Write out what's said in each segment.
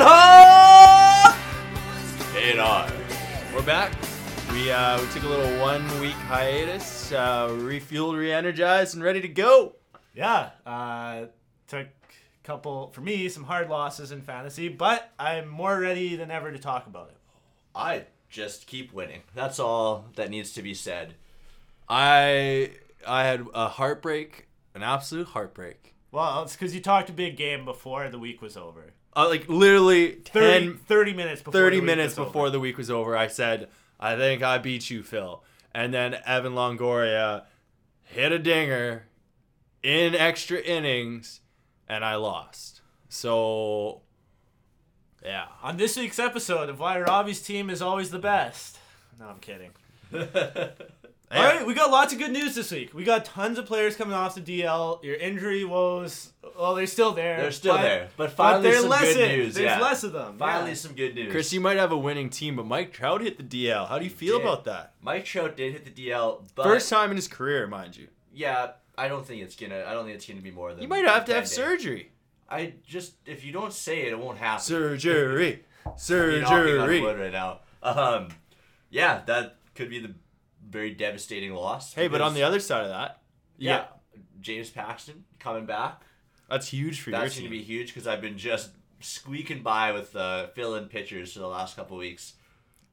and hop it on. We're back. We uh, we took a little one week hiatus, uh, refueled, re-energized, and ready to go. Yeah, uh, took a couple for me some hard losses in fantasy, but I'm more ready than ever to talk about it. I just keep winning. That's all that needs to be said. I I had a heartbreak, an absolute heartbreak. Well, it's because you talked a big game before the week was over. Uh, like literally 30, 10, 30 minutes before 30 the week minutes was before over. the week was over, I said, I think I beat you, Phil. And then Evan Longoria hit a dinger in extra innings, and I lost. So, yeah. On this week's episode of why Robbie's team is always the best. No, I'm kidding. All right, we got lots of good news this week. We got tons of players coming off the DL. Your injury woes, well, they're still there. They're still but- there, but But finally they're some less good in. news. There's yeah. less of them. Finally, yeah. some good news. Chris, you might have a winning team, but Mike Trout hit the DL. How do you feel did. about that? Mike Trout did hit the DL, but First time in his career, mind you. yeah, I don't think it's gonna. I don't think it's gonna be more than. You might have to have 10 days. surgery. I just if you don't say it, it won't happen. Surgery. You're knocking on Surgery. wood right now. Um, yeah, that could be the very devastating loss. Hey, but on the other side of that, yeah, James Paxton coming back. that's huge for your That's team. going to be huge because I've been just squeaking by with uh, fill-in pitchers for the last couple weeks.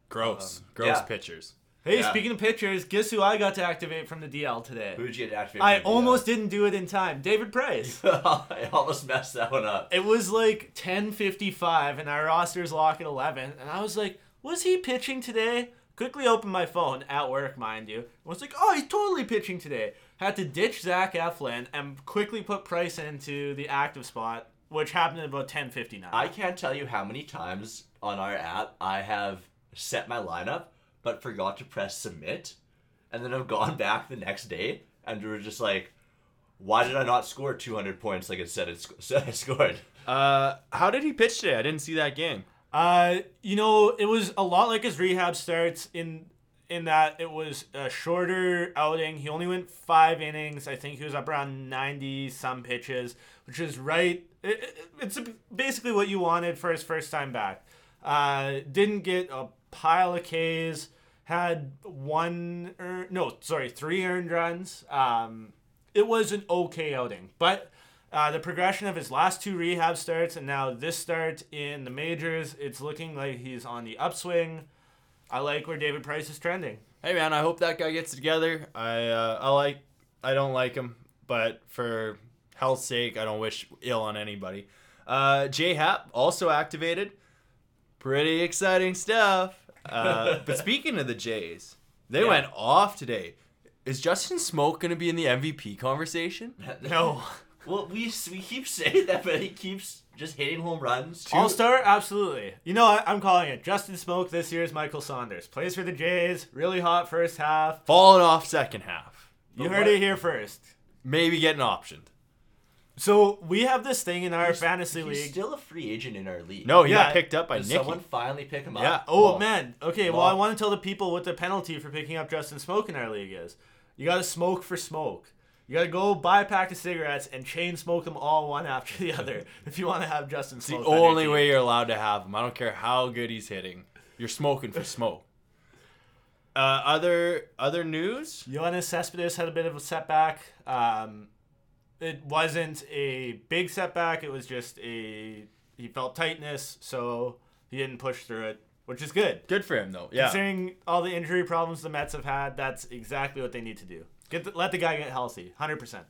gross, Um, gross yeah. pitchers. Hey, Yeah. speaking of pitchers, guess who I got to activate from the DL today? Who did you get activated? I the almost didn't do it in time. David Price. I almost messed that one up. It was like 10:55 and our roster's lock at 11 and I was like, "Was he pitching today?" Quickly opened my phone at work, mind you. Was like, "Oh, he's totally pitching today." Had to ditch Zach Eflin and quickly put Price into the active spot, which happened at about 10:59. I can't tell you how many times on our app I have set my lineup but forgot to press submit, and then I've gone back the next day and we were just like, "Why did I not score 200 points like it said it sc- said I scored?" Uh, how did he pitch today? I didn't see that game. Uh, you know, it was a lot like his rehab starts in in that it was a shorter outing. He only went five innings. I think he was up around ninety some pitches, which is right. It, it- it's basically what you wanted for his first time back. Uh, didn't get a pile of Ks. Had one, earn, no, sorry, three earned runs. Um, it was an okay outing, but uh, the progression of his last two rehab starts and now this start in the majors, it's looking like he's on the upswing. I like where David Price is trending. Hey man, I hope that guy gets together. I uh, I like I don't like him, but for health's sake, I don't wish ill on anybody. Uh, J Hap also activated. Pretty exciting stuff. Uh, but speaking of the Jays, they Yeah. went off today. Is Justin Smoak going to be in the MVP conversation? No. Well, we we keep saying that, but he keeps just hitting home runs. All star? Absolutely. You know what? I'm calling it. Justin Smoak this year is Michael Saunders. Plays for the Jays. Really hot first half. Falling off second half. You But heard what- it here first. Maybe getting optioned. So we have this thing in our He's- fantasy he's league. still a free agent in our league. No, he Yeah. got picked up by Did Nicky. someone finally pick him up? Yeah. Oh Well, man. Okay. Well, well- I want to tell the people what the penalty for picking up Justin Smoak in our league is. You got to smoke for smoke. You got to go buy a pack of cigarettes and chain smoke them all one after the other if you want to have Justin It's the Smoak. on only team. way you're allowed to have him. I don't care how good he's hitting. You're smoking for smoke. Uh, other other news? Yoenis Cespedes had a bit of a setback. Um, it wasn't a big setback. It was just a he felt tightness, so he didn't push through it, which is good. Good for him though. Yeah. Considering all the injury problems the Mets have had, that's exactly what they need to do. Get the, let the guy get healthy, hundred percent.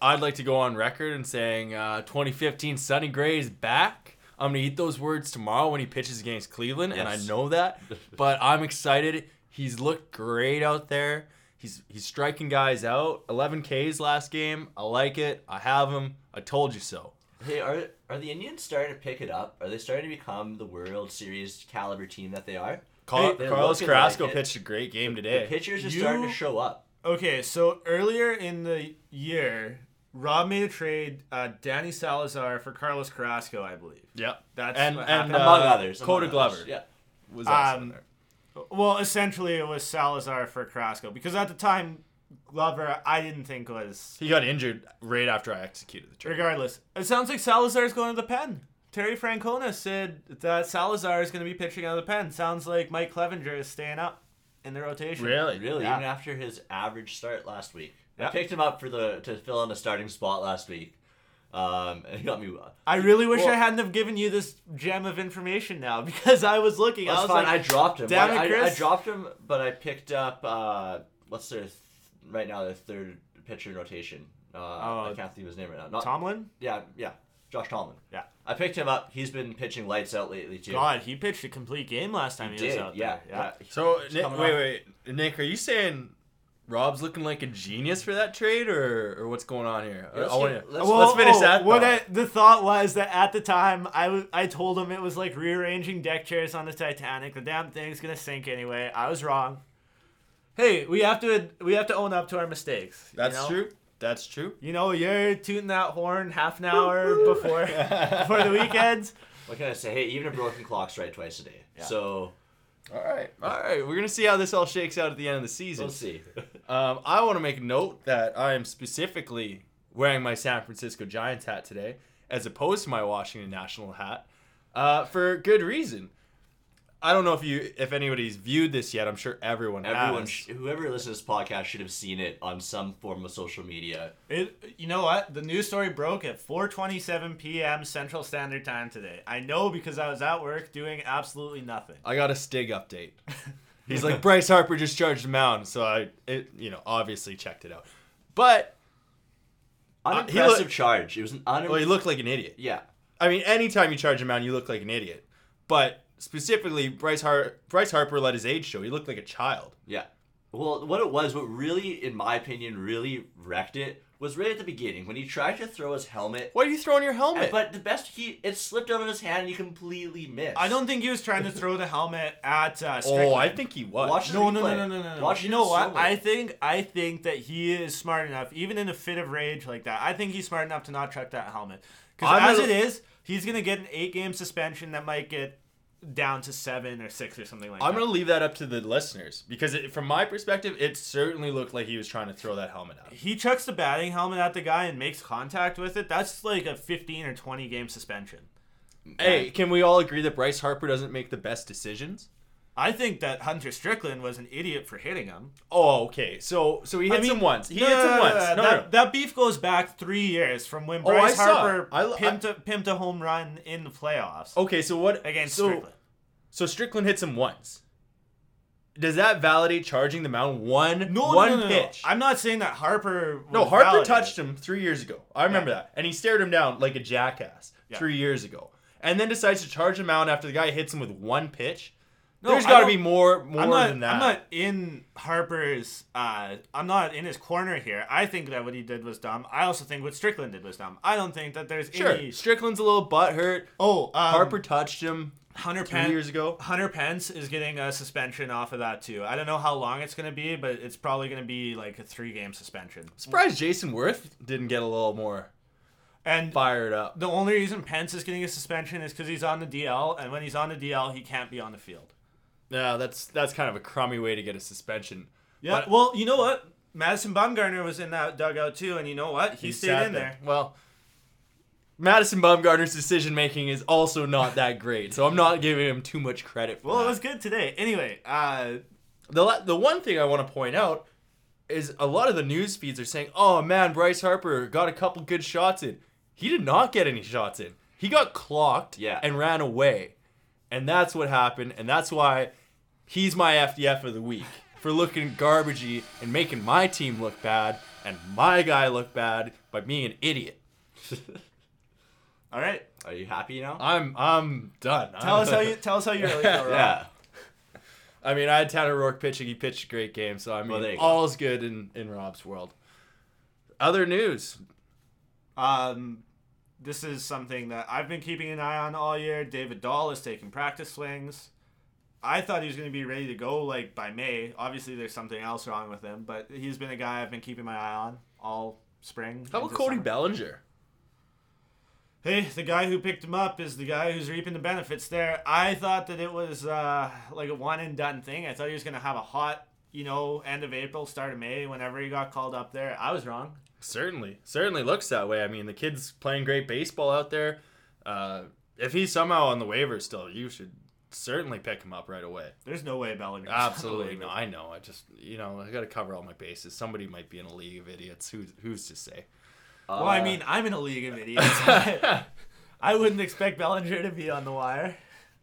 I'd like to go on record and saying uh, 2015 Sonny Gray is back. I'm gonna eat those words tomorrow when he pitches against Cleveland, and I know that. but I'm excited. He's looked great out there. He's he's striking guys out. 11 Ks last game. I like it. I have him. I told you so. Hey, are are the Indians starting to pick it up? Are they starting to become the World Series caliber team that they are? Car- they're Carlos looking like Carrasco pitched a great game today. The pitchers are You- starting to show up. Okay, so earlier in the year, Rob made a trade, uh, Danny Salazar for Carlos Carrasco, I believe. Yep. That's and what and happened. uh, among others. Koda among Glover others, Yeah. was also Um, there. Well, essentially, it was Salazar for Carrasco because at the time, Glover, I didn't think was. He got injured right after I executed the trade. Regardless, it sounds like Salazar is going to the pen. Terry Francona said that Salazar is going to be pitching out of the pen. Sounds like Mike Clevinger is staying up in the rotation. Really? Really, Yeah. even after his average start last week. I picked him up for the to fill in the starting spot last week. Um, and he got me. I really wish Well- I hadn't have given you this gem of information now because I was looking. I That's was fine. like, I dropped him. "Damn but it, I, I dropped him, but I picked up. Uh, what's their th- right now? Their third pitcher in rotation. Uh, I Oh. can't think of his name right now. Not Tomlin. Yeah, yeah. Josh Tomlin. Yeah. I picked him up. He's been pitching lights out lately too. God, he pitched a complete game last time he, was did out yeah, there. yeah. So Nick, wait, off- wait, Nick, are you saying Rob's looking like a genius for that trade, or or what's going on here? Yeah, let's I wanna- get- let's- let's finish oh, that. What. I, the thought was that at the time I I told him it was like rearranging deck chairs on the Titanic. The damn thing's gonna sink anyway. I was wrong. Hey, we have to we have to own up to our mistakes. you That's know? true. That's true. You know, you're tooting that horn half an hour before before the weekends. What can I say? Hey, even a broken clock strike twice a day. Yeah. So All right, all right. We're gonna see how this all shakes out at the end of the season. we'll see. Um, I want to make a note that I am specifically wearing my San Francisco Giants hat today, as opposed to my Washington National hat, uh, for good reason. I don't know if you, if anybody's viewed this yet. I'm sure everyone, Everyone, has. sh- whoever listens to this podcast should have seen it on some form of social media. It, you know what? The news story broke at 4:27 p.m. Central Standard Time today. I know because I was at work doing absolutely nothing. I got a Stig update. He's like Bryce Harper just charged a mound, so I, it, you know, obviously checked it out. But uh, he Unimpressive look- charge. It was an unim- well, he looked like an idiot. Yeah. I mean, anytime you charge a mound, you look like an idiot. But specifically, Bryce Har- Bryce Harper let his age show. He looked like a child. Yeah. Well, what it was, what really, in my opinion, really wrecked it was right at the beginning when he tried to throw his helmet. Why are you throwing your helmet? But the best, he it slipped out of his hand and he completely missed. I don't think he was trying to throw the helmet at uh, oh, I think he was. Watch No, no, no, no, no, no, no. Watch you it know what? slowly. I think I think that he is smart enough, even in a fit of rage like that. I think he's smart enough to not chuck that helmet. Because as gonna- it is, he's gonna get an eight-game suspension that might get down to seven or six or something like that. I'm gonna leave that up to the listeners because, it, from my perspective, it certainly looked like he was trying to throw that helmet out. he chucks the batting helmet at the guy and makes contact with it. That's like a 15 or 20 game suspension. Hey, can we all agree that Bryce Harper doesn't make the best decisions? I think that Hunter Strickland was an idiot for hitting him. Oh, okay. So, so he hits I mean, him once. He no, hits him no, once. no, No, that, that beef goes back three years from when Oh, I Bryce saw Harper. I- I- pimped, a, pimped a home run in the playoffs Okay, so what against so, Strickland. So Strickland hits him once. Does that validate charging the mound one No, one no, no, no, no. pitch? I'm not saying that Harper. No, Harper validated. touched him three years ago. I remember that. And he stared him down like a jackass Yeah. three years ago. And then decides to charge him out after the guy hits him with one pitch. No, There's got to be more more I'm not. than that. I'm not in Harper's. Uh, I'm not in his corner here. I think that what he did was dumb. I also think what Strickland did was dumb. I don't think that there's sure, any. Strickland's a little butt hurt. Oh, um, Harper touched him Hunter Pence. years ago. Hunter Pence is getting a suspension off of that too. I don't know how long it's gonna be, but it's probably gonna be like a three-game suspension. Surprised Jayson Werth didn't get a little more And fired up. the only reason Pence is getting a suspension is because he's on the DL, and when he's on the DL, he can't be on the field. Yeah, that's that's kind of a crummy way to get a suspension. Yeah. But- well, you know what? Madison Bumgarner was in that dugout too, and you know what? He, stayed in there. Well, Madison Bumgarner's decision making is also not that great, so I'm not giving him too much credit for Well, that. it was good today. Anyway, uh, The the one thing I want to point out is a lot of the news feeds are saying, "Oh man, Bryce Harper got a couple good shots in." He did not get any shots in. He got clocked Yeah. and ran away. And that's what happened, and that's why he's my FDF of the week for looking garbagey and making my team look bad and my guy look bad by being an idiot. all right. Are you happy now? I'm I'm done. Tell I'm- us how you tell us how you really feel. Yeah. I mean, I had Tanner Roark pitching. He pitched a great game, so I Well, mean, go. all's good in in Rob's world. Other news. Um, this is something that I've been keeping an eye on all year. David Dahl is taking practice swings. I thought he was going to be ready to go like by May. Obviously, there's something else wrong with him, but he's been a guy I've been keeping my eye on all spring. How about Cody summer. Bellinger? Hey, the guy who picked him up is the guy who's reaping the benefits there. I thought that it was uh, like a one and done thing. I thought he was going to have a hot, you know, end of April, start of May, whenever he got called up there. I was wrong. Certainly, certainly looks that way. I mean, the kid's playing great baseball out there. Uh, if he's somehow on the waiver still, you should certainly pick him up right away. There's no way Bellinger. Absolutely no. I know. I just you know I got to cover all my bases. Somebody might be in a league of idiots. Who's who's to say? Well, I Uh, mean, I'm in a league of idiots. I wouldn't expect Bellinger to be on the wire.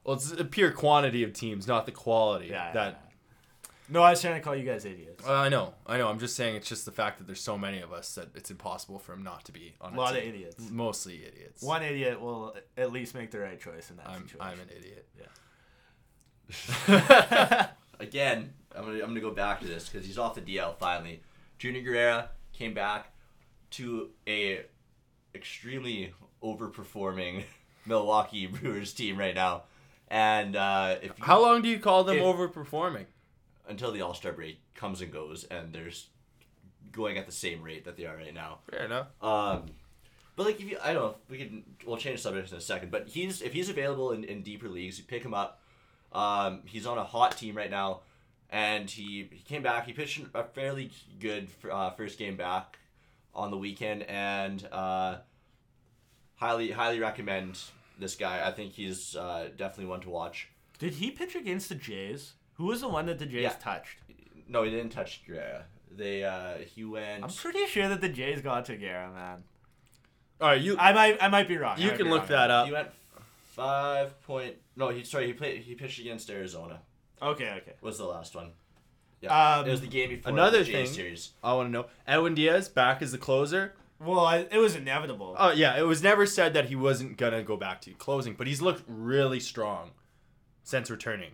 Well, it's a pure quantity of teams, not the quality. Yeah. that No, I was trying to call you guys idiots. Uh, I know, I know. I'm just saying it's just the fact that there's so many of us that it's impossible for him not to be on A lot of idiots. Mostly idiots. One idiot will at least make the right choice in that I'm situation. I'm an idiot. again, I'm gonna I'm gonna go back to this because he's off the DL finally. Junior Guerra came back to a extremely overperforming Milwaukee Brewers team right now, and uh, if you, How long do you call them If- overperforming? until the All Star break comes and goes, and there's going at the same rate that they are right now. Fair enough. Um, but like if you, I don't know, we can we'll change the subject in a second. But he's if he's available in, in deeper leagues, you pick him up. Um, he's on a hot team right now, and he he came back. He pitched a fairly good uh, first game back on the weekend, and uh, highly highly recommend this guy. I think he's uh, definitely one to watch. Did he pitch against the Jays? Who was the one that the Jays Yeah. touched? No, he didn't touch Guerra. They uh, he went. I'm pretty sure that the Jays got to Guerra, man. All right, you I might, I might be wrong. You can look wrong. that up. He went five point. No, he sorry. He played. He pitched against Arizona. Okay, okay. Was the last one. Yeah, Um, it was the game before another the Jays thing- series. I want to know. Edwin Diaz back as the closer. Well, I, it was inevitable. Oh yeah, it was never said that he wasn't gonna go back to closing, but he's looked really strong since returning,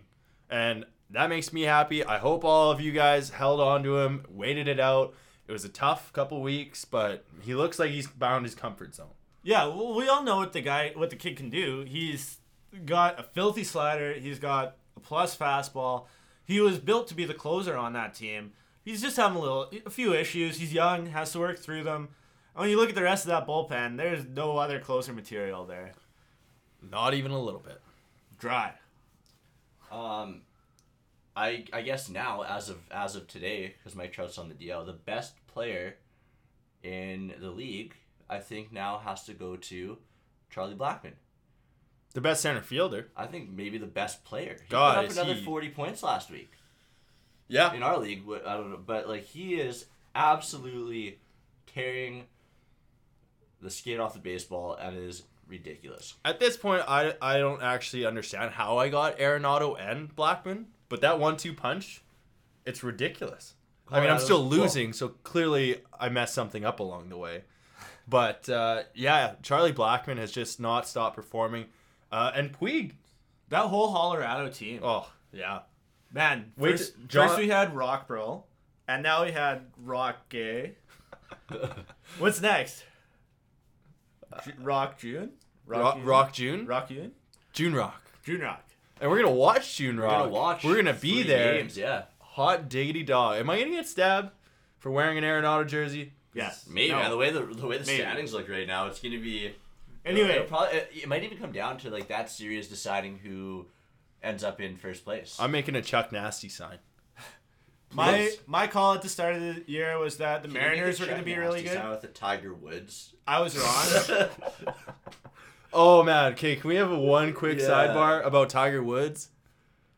and that makes me happy. I hope all of you guys held on to him, waited it out. It was a tough couple weeks, but he looks like he's bound his comfort zone. Yeah, well, we all know what the guy, what the kid can do. He's got a filthy slider. He's got a plus fastball. He was built to be the closer on that team. He's just having a little, a few issues. He's young, has to work through them. When you look at the rest of that bullpen, there's no other closer material there. Not even a little bit. Dry. Um, I I guess now as of as of today, because Mike Trout's on the DL, the best player in the league, I think now has to go to Charlie Blackmon. The best center fielder. I think maybe the best player. He God, put up another he- forty points last week. Yeah. in our league. I don't know, but like he is absolutely tearing the skin off the baseball and it is ridiculous. At this point, I, I don't actually understand how I got Arenado and Blackmon, but that one-two punch, it's ridiculous. I mean, I'm Colorado's- still losing, so clearly I messed something up along the way. But uh, yeah, Charlie Blackmon has just not stopped performing, uh, and Puig. That whole Colorado team. Oh yeah, Man, Wait, first, John- first we had Rock Bro, and now we had Rock Gay. What's next? Rock June? Rock, June? Rock June, Rock June? June Rock, June Rock. and we're gonna watch June Rock. We're gonna watch. We're gonna be there. Games, yeah, Hot diggity dog. Am I gonna get stabbed for wearing an Arenado jersey? Yes. maybe. No. man, the way the the way the Maybe. standings look right now, it's gonna be. Anyway. it'll probably it, it might even come down to like that series deciding who ends up in first place. I'm making a Chuck Nazty sign. My Yes. my call at the start of the year was that the Can Mariners were going to be really good. sound with the Tiger Woods. I was wrong. Oh man, okay, can we have a one quick Yeah. sidebar about Tiger Woods?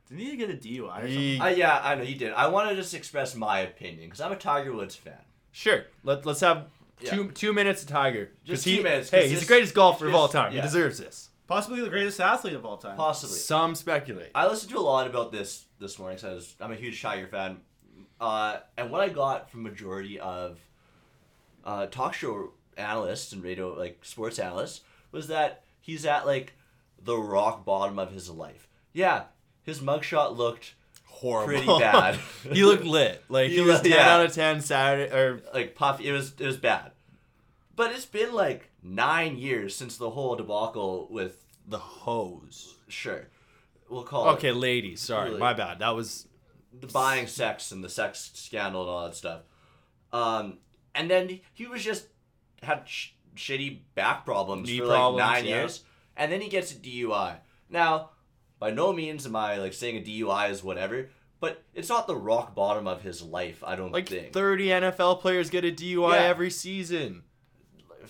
Didn't he get a DUI or something? He, uh, yeah, I know you did. I want to just express my opinion because I'm a Tiger Woods fan. Sure, let, let's have two Yeah. two minutes of Tiger. 'Cause Just he, two minutes, 'cause Hey, he's this- the greatest golfer of all time. He deserves this. Possibly the greatest athlete of all time. Possibly. Some speculate. I listened to a lot about this this morning because I'm a huge Tiger fan, uh, and what I got from majority of uh, talk show analysts and radio like sports analysts was that he's at like the rock bottom of his life. Yeah, his mugshot looked Horrible. pretty bad. he looked lit. Like he, He was looked- ten yeah. out of ten Saturday or like puffy. It was it was bad, but it's been like nine years since the whole debacle with the hose. sure, we'll call it Okay, ladies, sorry, Really? my bad. That was the buying sex and the sex scandal and all that stuff. Um, and then he was just had sh- shitty back problems Knee for like problems, nine yeah. years, and then he gets a DUI. Now, by no means am I like saying a DUI is whatever, but it's not the rock bottom of his life. I don't like think. thirty NFL players get a DUI Yeah. every season.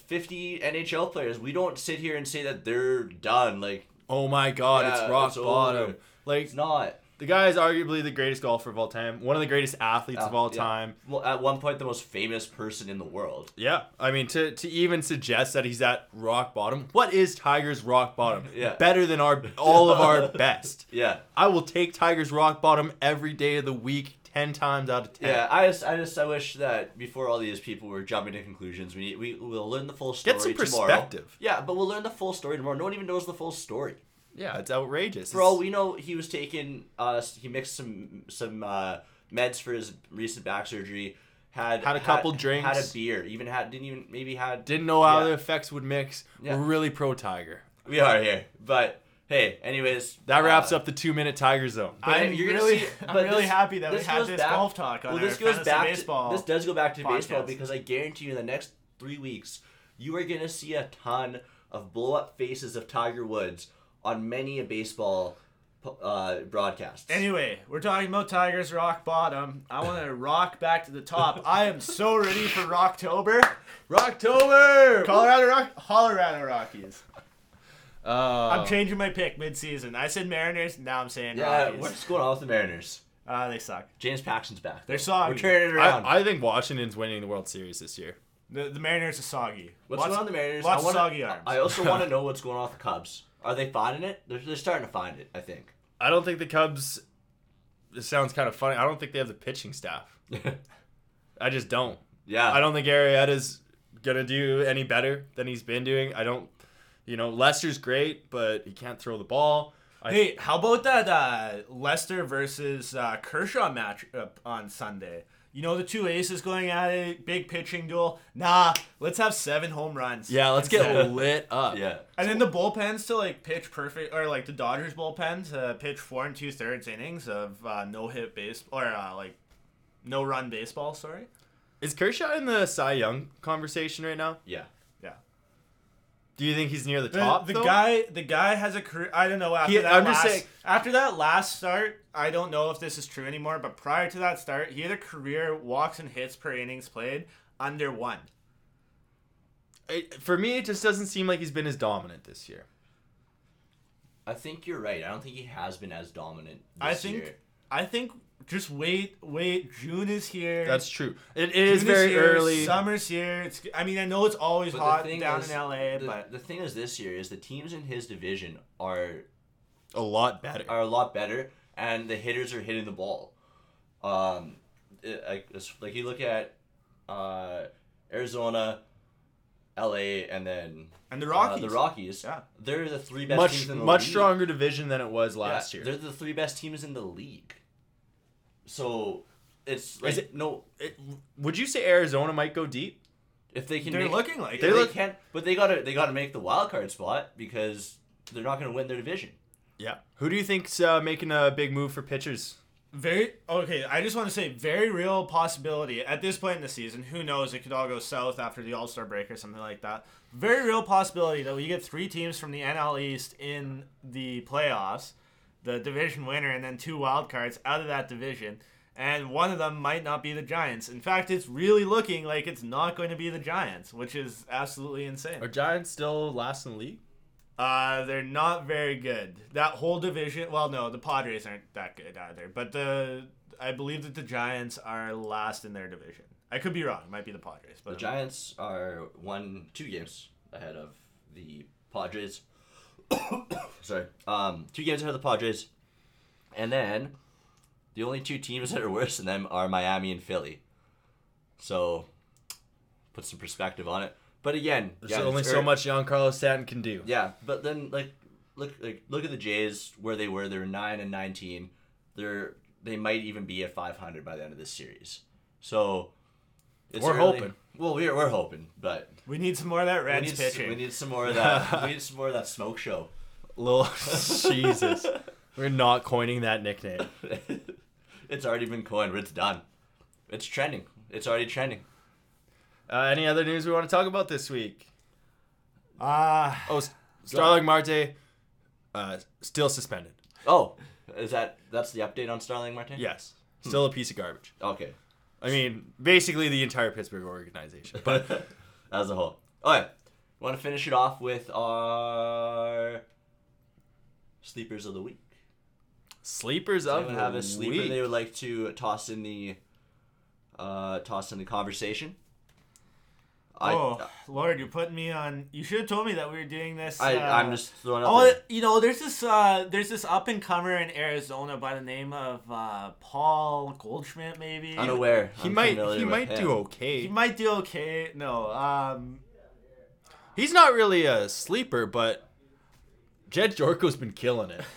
50 NHL players. We don't sit here and say that they're done. Like Oh my God, Yeah, it's rock it's over. bottom. Like it's not. The guy is arguably the greatest golfer of all time, one of the greatest athletes of ah, all Yeah. time. Well, at one point, the most famous person in the world. Yeah, I mean to to even suggest that he's at rock bottom. What is Tiger's rock bottom? Yeah. better than our all of our best. Yeah. I will take Tiger's rock bottom every day of the week, ten times out of ten. Yeah, I just, I just, I wish that before all these people were jumping to conclusions, we, we will learn the full story Get some tomorrow. perspective. Yeah, but we'll learn the full story tomorrow. No one even knows the full story. Yeah, it's outrageous. For all we know, he was taking, uh, he mixed some, some uh, meds for his recent back surgery. Had Had a couple drinks. Had a beer. Even had didn't even maybe had. didn't know how Yeah. the effects would mix. Yeah. We're really pro Tiger. We are here, but hey, anyways. That wraps uh, up the two minute Tiger zone. But I'm you're really, see- I'm really this- happy that we this had this back- golf talk on well, our this goes fantasy back. baseball. To, this does go back to baseball because I guarantee you, in the next three weeks, you are gonna see a ton of blow up faces of Tiger Woods on many a baseball uh, broadcasts. Anyway, we're talking about Tigers rock bottom. I want to rock back to the top. I am so ready for Rocktober. Rocktober. Colorado Rock, Colorado Rockies. Uh, I'm changing my pick mid-season. I said Mariners. Now I'm saying yeah, Rockies. what's going on with the Mariners? Uh, they suck. James Paxton's back. They're soggy. We're turning it around. I, I think Washington's winning the World Series this year. The, the Mariners are soggy. what's Lots- going on the Mariners? Lots I wanna, soggy arms. I also want to know what's going on with the Cubs. Are they finding it? They're, they're starting to find it. I think. I don't think the Cubs. This sounds kind of funny. I don't think they have the pitching staff. I just don't. yeah. I don't think Arrieta's gonna do any better than he's been doing. I don't. You know, Lester's great, but he can't throw the ball. I, Hey, how about that uh, Lester versus uh, Kershaw match up on Sunday? You know the two aces going at it, big pitching duel. Nah, let's have seven home runs. yeah, let's get instead. lit up. Yeah. And then the bullpens to like pitch perfect, or like the Dodgers bullpen to pitch four and two thirds innings of uh, no hit base or uh, like no run baseball. Sorry. Is Kershaw in the Cy Young conversation right now? Yeah. Yeah. Do you think he's near the The, top? the though? guy, the guy has a career. I don't know after He- that. I'm just last, saying- after that last start, I don't know if this is true anymore. But prior to that start, he had a career walks and hits per innings played under one. It- for me, it just doesn't seem like he's been as dominant this year. I think you're right. I don't think he has been as dominant. This I think. year. I think just wait, wait. June is here. That's true. It, it is June very here, early. Summer's here. It's. I mean, I know it's always But hot down is, in LA, the, but the thing is, this year is the teams in his division are a lot better. are a lot better, and the hitters are hitting the ball. Um, it, like like you look at uh, Arizona, L.A., and then and the uh, Rockies. the Rockies. Yeah. They're the three best much teams in the much league. stronger division than it was Yeah, last year. They're the three best teams in the league. So it's like Is it- no It- would you say Arizona might go deep? if they can They're make, looking like they. They look- can't but they gotta they gotta make the wild card spot because they're not gonna win their division. Yeah. Who do you think's uh, making a big move for pitchers? Very okay. I just want to say, very real possibility at this point in the season. Who knows? It could all go south after the All Star break or something like that. Very real possibility that we get three teams from the NL East in the playoffs, the division winner, and then two wild cards out of that division. And one of them might not be the Giants. In fact, it's really looking like it's not going to be the Giants, which is absolutely insane. Are Giants still last in the league? Uh, they're not very good. That whole division. Well, no, the Padres aren't that good either. But the I believe that the Giants are last in their division. I could be wrong. It might be the Padres, But The Giants are one two games ahead of the Padres. Sorry, um, two games ahead of the Padres, and then the only two teams that are worse than them are Miami and Philly. So, put some perspective on it. But again, There's yeah, only so ear- much Giancarlo Stanton can do. Yeah, but then like look like look at the Jays where they were. They were nine and nineteen. They're they might even be at five hundred by the end of this series. So it's We're early. hoping. Well, we're we're hoping, but we need some more of that we Reds need, s- pitching. we need some more of that. we need some more of that smoke show. Little Jesus. We're not coining that nickname. it's already been coined. It's done. It's trending. It's already trending. Uh, any other news we want to talk about this week? Ah, Oh, S- Starling Marte, uh, still suspended. Oh, is that that's the update on Starling Martin? Yes, still a piece of garbage. Okay. I mean, basically the entire Pittsburgh organization. But As a whole. Okay, want to finish it off with our sleepers of the week. Sleepers Does of anyone the have a sleeper week. they would like to toss in the uh, toss in the conversation? I, oh Lord, you're putting me on. You should have told me that we were doing this. I, uh, I'm just throwing out. Oh, you know, there's this uh, there's this up and comer in Arizona by the name of uh, Paul Goldschmidt, maybe. Unaware. He might he might him. do okay. He might do okay. No, um, He's not really a sleeper, but Jedd Gyorko's been killing it.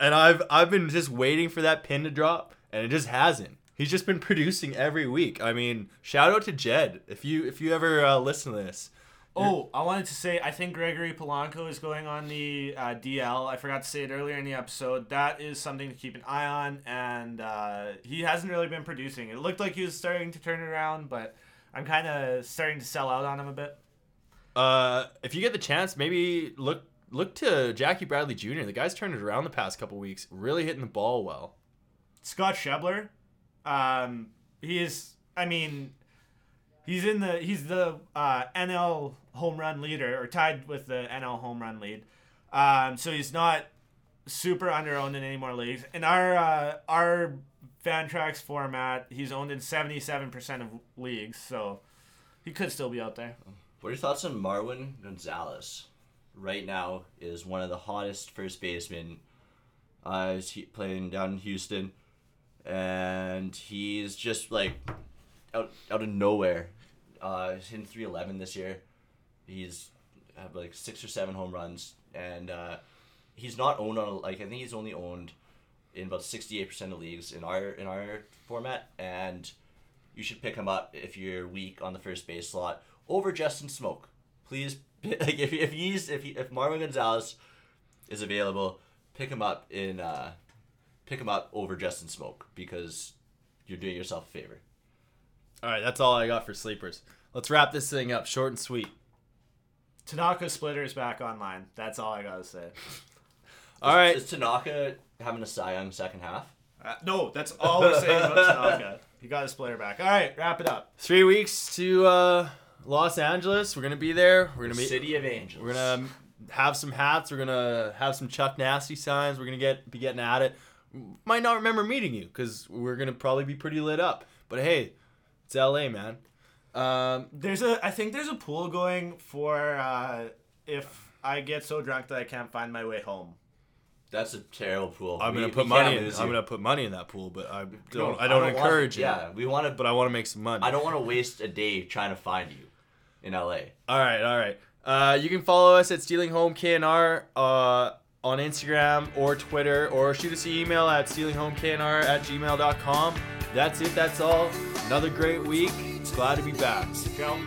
And I've I've been just waiting for that pin to drop, and it just hasn't. He's just been producing every week. I mean, shout out to Jed if you if you ever uh, listen to this. Oh, I wanted to say I think Gregory Polanco is going on the uh, DL. I forgot to say it earlier in the episode. That is something to keep an eye on, and uh, he hasn't really been producing. It looked like he was starting to turn around, but I'm kind of starting to sell out on him a bit. Uh, if you get the chance, maybe look look to Jackie Bradley Jr. The guy's turned it around the past couple weeks, really hitting the ball well. Scott Schebler, um, he is. I mean, he's in the he's the uh, NL home run leader or tied with the NL home run lead. Um, so he's not super under owned in any more leagues. In our uh, our Fantrax format, he's owned in seventy seven percent of leagues. So he could still be out there. What are your thoughts on Marwin Gonzalez? Right now is one of the hottest first basemen. Uh, he's playing down in Houston, and he's just like out out of nowhere. Uh, he's hitting three eleven this year. He's have like six or seven home runs, and uh, he's not owned on a, like I think he's only owned in about sixty eight percent of leagues in our in our format, and you should pick him up if you're weak on the first base slot over Justin Smoak. Please, like if, if he's if he, if Marwin Gonzalez is available, pick him up in uh, pick him up over Justin Smoak because you're doing yourself a favor. All right, that's all I got for sleepers. Let's wrap this thing up, short and sweet. Tanaka Splitter is back online. That's all I gotta say. All right, Is Tanaka having a Cy Young second half? Uh, no, that's all we're saying about Tanaka. He got his splitter back. All right, wrap it up. three weeks to uh, Los Angeles. We're gonna be there. We're gonna be City of Angels. We're gonna have some hats. We're gonna have some Chuck Nazty signs. We're gonna get be getting at it. Might not remember meeting you because we're gonna probably be pretty lit up. But hey, it's LA, man. Um, There's a I think there's a pool going for uh, if I get so drunk that I can't find my way home. That's a terrible pool. I'm We- gonna we put can't money. In, I'm you. gonna put money in that pool, but I don't. No, I don't, want- encourage it. Yeah, we want to. But I want to make some money. I don't want to waste a day trying to find you in LA. All right, all right. Uh, you can follow us at Stealing Home KNR uh, on Instagram or Twitter, or shoot us an email at stealinghomeknr at gmail.com. That's it. That's all. Another great week. Glad to be back. Ciao.